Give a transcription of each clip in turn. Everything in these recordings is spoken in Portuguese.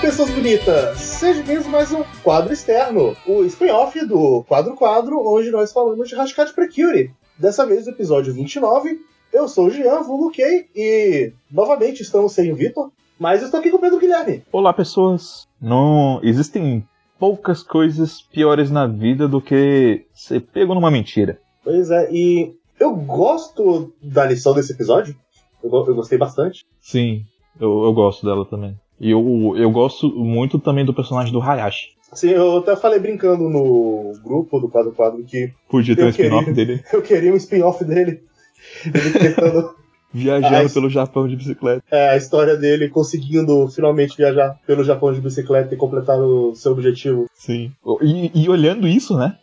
pessoas bonitas! Sejam bem-vindos a mais um quadro externo, o spin-off do Quadro Quadro, onde nós falamos de Rascat Precure. Dessa vez, o episódio 29. Eu sou o Jean, vulgo Kay, e novamente estamos sem o Vitor, mas eu estou aqui com o Pedro Guilherme. Olá, pessoas. Não existem poucas coisas piores na vida do que ser pego numa mentira. Pois é, e eu gosto da lição desse episódio. Eu, eu gostei bastante. Sim, eu, eu gosto dela também. E eu, eu gosto muito também do personagem do Hayashi. Sim, eu até falei brincando no grupo do Quadro Quadro que Podia ter um spin-off dele eu queria um spin-off dele. Ele tentando viajando isso- pelo Japão de bicicleta. é, a história dele conseguindo finalmente viajar pelo Japão de bicicleta e completar o seu objetivo. Sim. E, e olhando isso, né?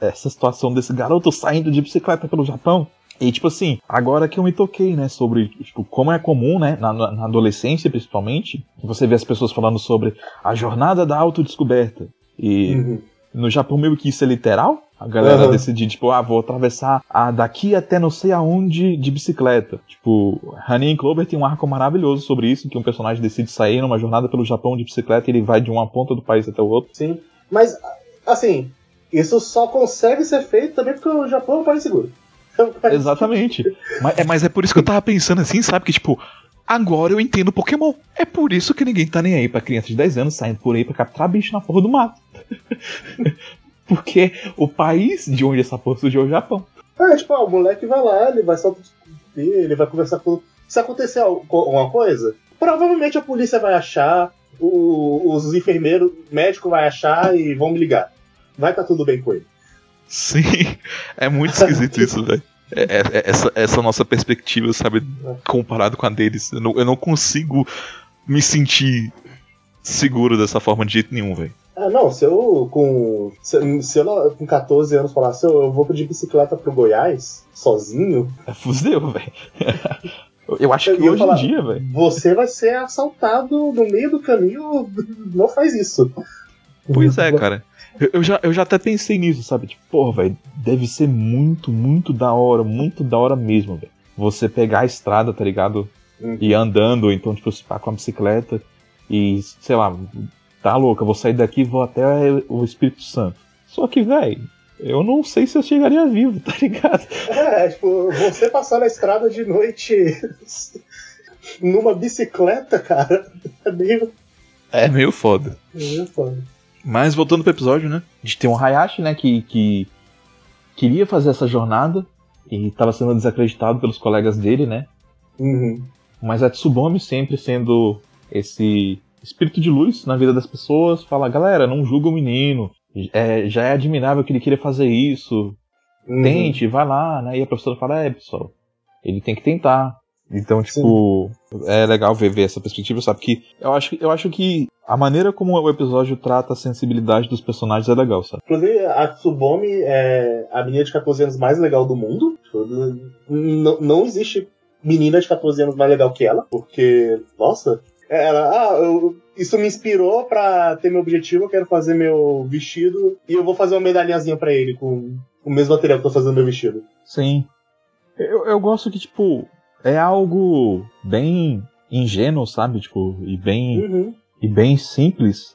Essa situação desse garoto saindo de bicicleta pelo Japão. E tipo assim, agora que eu me toquei, né, sobre tipo, como é comum, né, na, na adolescência principalmente, você vê as pessoas falando sobre a jornada da autodescoberta. E Uhum. no Japão meio que isso é literal. A galera Aham. decidir, tipo, ah, vou atravessar a daqui até não sei aonde de bicicleta. Tipo, Honey and Clover tem um arco maravilhoso sobre isso, que um personagem decide sair numa jornada pelo Japão de bicicleta e ele vai de uma ponta do país até o outro. Sim. Mas, assim, isso só consegue ser feito também porque o Japão é um país seguro. Exatamente. Mas é, mas é por isso que eu tava pensando assim, sabe? Que tipo, agora eu entendo Pokémon. É por isso que ninguém Tá nem aí pra criança de 10 anos saindo por aí pra capturar bicho na porra do mato. Porque o país de onde essa porra surgiu é o Japão. É, tipo, ah, o moleque vai lá, ele vai só ele vai conversar com. Se acontecer alguma coisa, provavelmente a polícia vai achar, o- os enfermeiros, o médico vai achar e vão me ligar. Vai estar tudo bem com ele. Sim, é muito esquisito isso, velho. É- é- é- essa, essa nossa perspectiva, sabe, comparado com a deles. Eu não, eu não consigo me sentir seguro dessa forma de jeito nenhum, velho. Ah, não, se eu com. Se, se eu não- com 14 anos falasse, eu, eu vou de bicicleta pro Goiás, sozinho, É fudeu, velho. Eu acho Eu que hoje falar- em dia, velho. você vai ser assaltado no meio do caminho. Não faz isso. Pois é, cara. Eu, eu já, eu já até pensei nisso, sabe? Tipo, porra, velho, deve ser muito, muito da hora, muito da hora mesmo, velho. Você pegar a estrada, tá ligado? Uhum. E ir andando, então, tipo, se pá com a bicicleta e, sei lá, tá louca, vou sair daqui e vou até o Espírito Santo. Só que, velho, eu não sei se eu chegaria vivo, tá ligado? É, tipo, você passar na estrada de noite numa bicicleta, cara, é meio. É meio foda. é meio foda. Mas voltando pro episódio, né? A gente tem um Hayashi, né, que, que queria fazer essa jornada e tava sendo desacreditado pelos colegas dele, né? Uhum. Mas a Tsubomi sempre sendo esse espírito de luz na vida das pessoas, fala, galera, não julga o menino. É, já é admirável que ele queira fazer isso. Uhum. Tente, vai lá, né? E a professora fala, é, pessoal, ele tem que tentar. Então, tipo, é legal ver, ver essa perspectiva, sabe? Que eu acho, eu acho que a maneira como o episódio trata a sensibilidade dos personagens é legal, sabe? Inclusive, a Tsubomi é a menina de 14 anos mais legal do mundo. Tipo, Não, não existe menina de 14 anos mais legal que ela, porque, nossa, ela, ah, eu- isso me inspirou pra ter meu objetivo, eu quero fazer meu vestido e eu vou fazer uma medalhazinha pra ele com o mesmo material que eu tô fazendo meu vestido. Sim. Eu, eu gosto que, tipo, é algo bem ingênuo, sabe? Tipo, e bem, Uhum. e bem simples.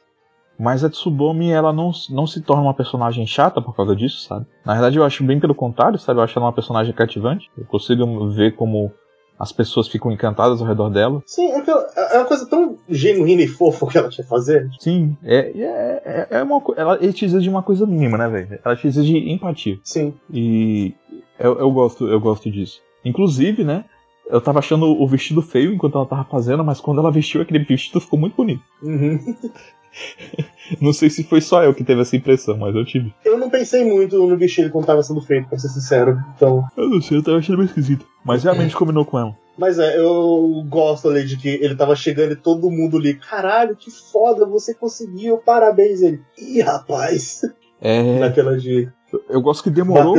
Mas a Tsubomi, ela não, não se torna uma personagem chata por causa disso, sabe? Na verdade, eu acho bem pelo contrário, sabe? Eu acho ela uma personagem cativante. Eu consigo ver como as pessoas ficam encantadas ao redor dela. Sim, é, que é uma coisa tão genuína e fofa que ela quer fazer. Sim, é, é, é- é uma co- ela te exige uma coisa mínima, né, velho? Ela te exige empatia. Sim. E eu, eu gosto, eu gosto disso. Inclusive, né? Eu tava achando o vestido feio enquanto ela tava fazendo, mas quando ela vestiu aquele vestido ficou muito bonito. Uhum. Não sei se foi só eu que teve essa impressão, mas eu tive. Eu não pensei muito no vestido quando tava sendo feito, pra ser sincero. Então. Eu não sei, eu tava achando meio esquisito. Mas realmente combinou com ela. Mas é, eu gosto ali de que ele tava chegando e todo mundo ali, caralho, que foda, você conseguiu, parabéns. Ele, ih, rapaz, É, naquela de eu gosto que demorou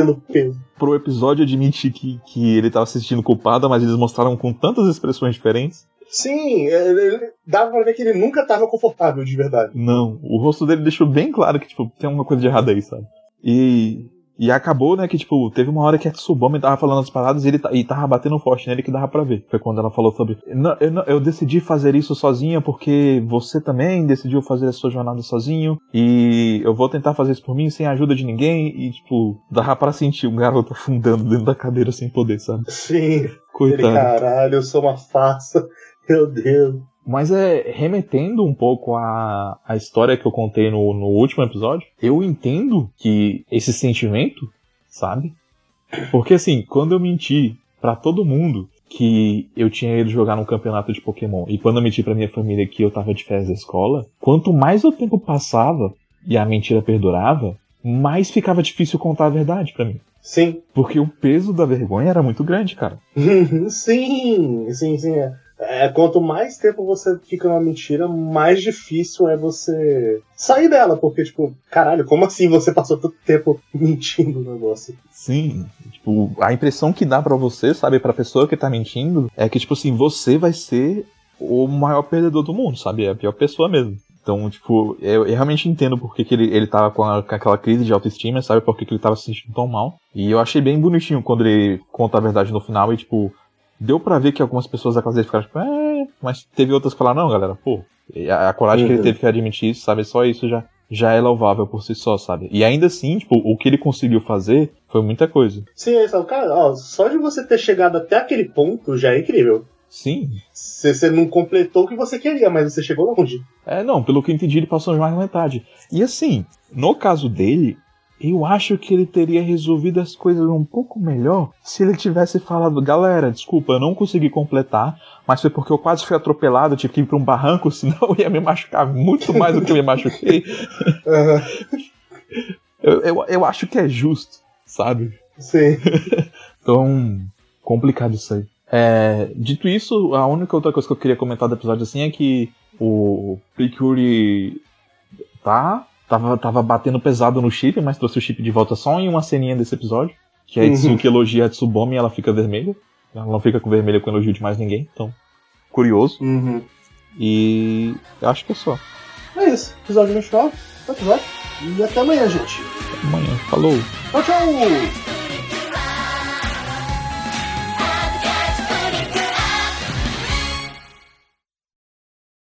pro episódio admitir que, que ele tava se sentindo culpado, mas eles mostraram com tantas expressões diferentes. Sim, ele, ele- dava pra ver que ele nunca tava confortável de verdade. Não, o rosto dele deixou bem claro que, tipo, tem alguma coisa de errado aí, sabe? E E acabou, né, que, tipo, teve uma hora que a Tsubame tava falando as paradas e ele e tava batendo forte nele que dava pra ver. Foi quando ela falou sobre. Não, eu, não, eu decidi fazer isso sozinha porque você também decidiu fazer a sua jornada sozinho. E eu vou tentar fazer isso por mim sem a ajuda de ninguém. E, tipo, dava pra sentir um garoto afundando dentro da cadeira sem poder, sabe? Sim. Coitado. Ele, caralho, eu sou uma farsa. Meu Deus. Mas é remetendo um pouco à, à história que eu contei no, no último episódio, eu entendo que esse sentimento, sabe? Porque assim, quando eu menti pra todo mundo que eu tinha ido jogar num campeonato de Pokémon e quando eu menti pra minha família que eu tava de férias da escola, quanto mais o tempo passava e a mentira perdurava, mais ficava difícil contar a verdade pra mim. Sim. Porque o peso da vergonha era muito grande, cara. sim, sim, sim. É. É, quanto mais tempo você fica numa mentira, mais difícil é você sair dela. Porque, tipo, caralho, como assim você passou tanto tempo mentindo no negócio? Sim, tipo, a impressão que dá pra você, sabe, pra pessoa que tá mentindo, é que, tipo assim, você vai ser o maior perdedor do mundo, sabe? É a pior pessoa mesmo. Então, tipo, eu, eu realmente entendo porque que ele, ele tava com, a, com aquela crise de autoestima, sabe? Porque que ele tava se sentindo tão mal. E eu achei bem bonitinho quando ele conta a verdade no final e, tipo, deu pra ver que algumas pessoas da classe dele ficaram tipo, é, mas teve outras que falaram, não, galera, pô, a, a coragem Uhum. que ele teve que admitir isso, sabe, só isso já, já é louvável por si só, sabe? E ainda assim, tipo, o que ele conseguiu fazer foi muita coisa. Sim, aí fala, cara, ó, só de você ter chegado até aquele ponto já é incrível. Sim. Você, você não completou o que você queria, mas você chegou longe. É, não, pelo que eu entendi, ele passou mais da metade. E assim, no caso dele, eu acho que ele teria resolvido as coisas um pouco melhor se ele tivesse falado, galera, desculpa, eu não consegui completar, mas foi porque eu quase fui atropelado, tive que ir pra um barranco, senão eu ia me machucar muito mais do que eu me machuquei. Eu, eu, eu acho que é justo, sabe? Sim. Então, complicado isso aí. É, dito isso, a única outra coisa que eu queria comentar do episódio assim é que o Precure tá, tava, tava batendo pesado no chip, mas trouxe o chip de volta só em uma ceninha desse episódio. Que a Uhum. Itsuki elogia a Tsubome e ela fica vermelha. Ela não fica com vermelha com elogio de mais ninguém, então. Curioso. Uhum. E eu acho que é só. É isso. Episódio 29. Episódio. E até amanhã, gente. Amanhã. Falou! Tchau, tchau!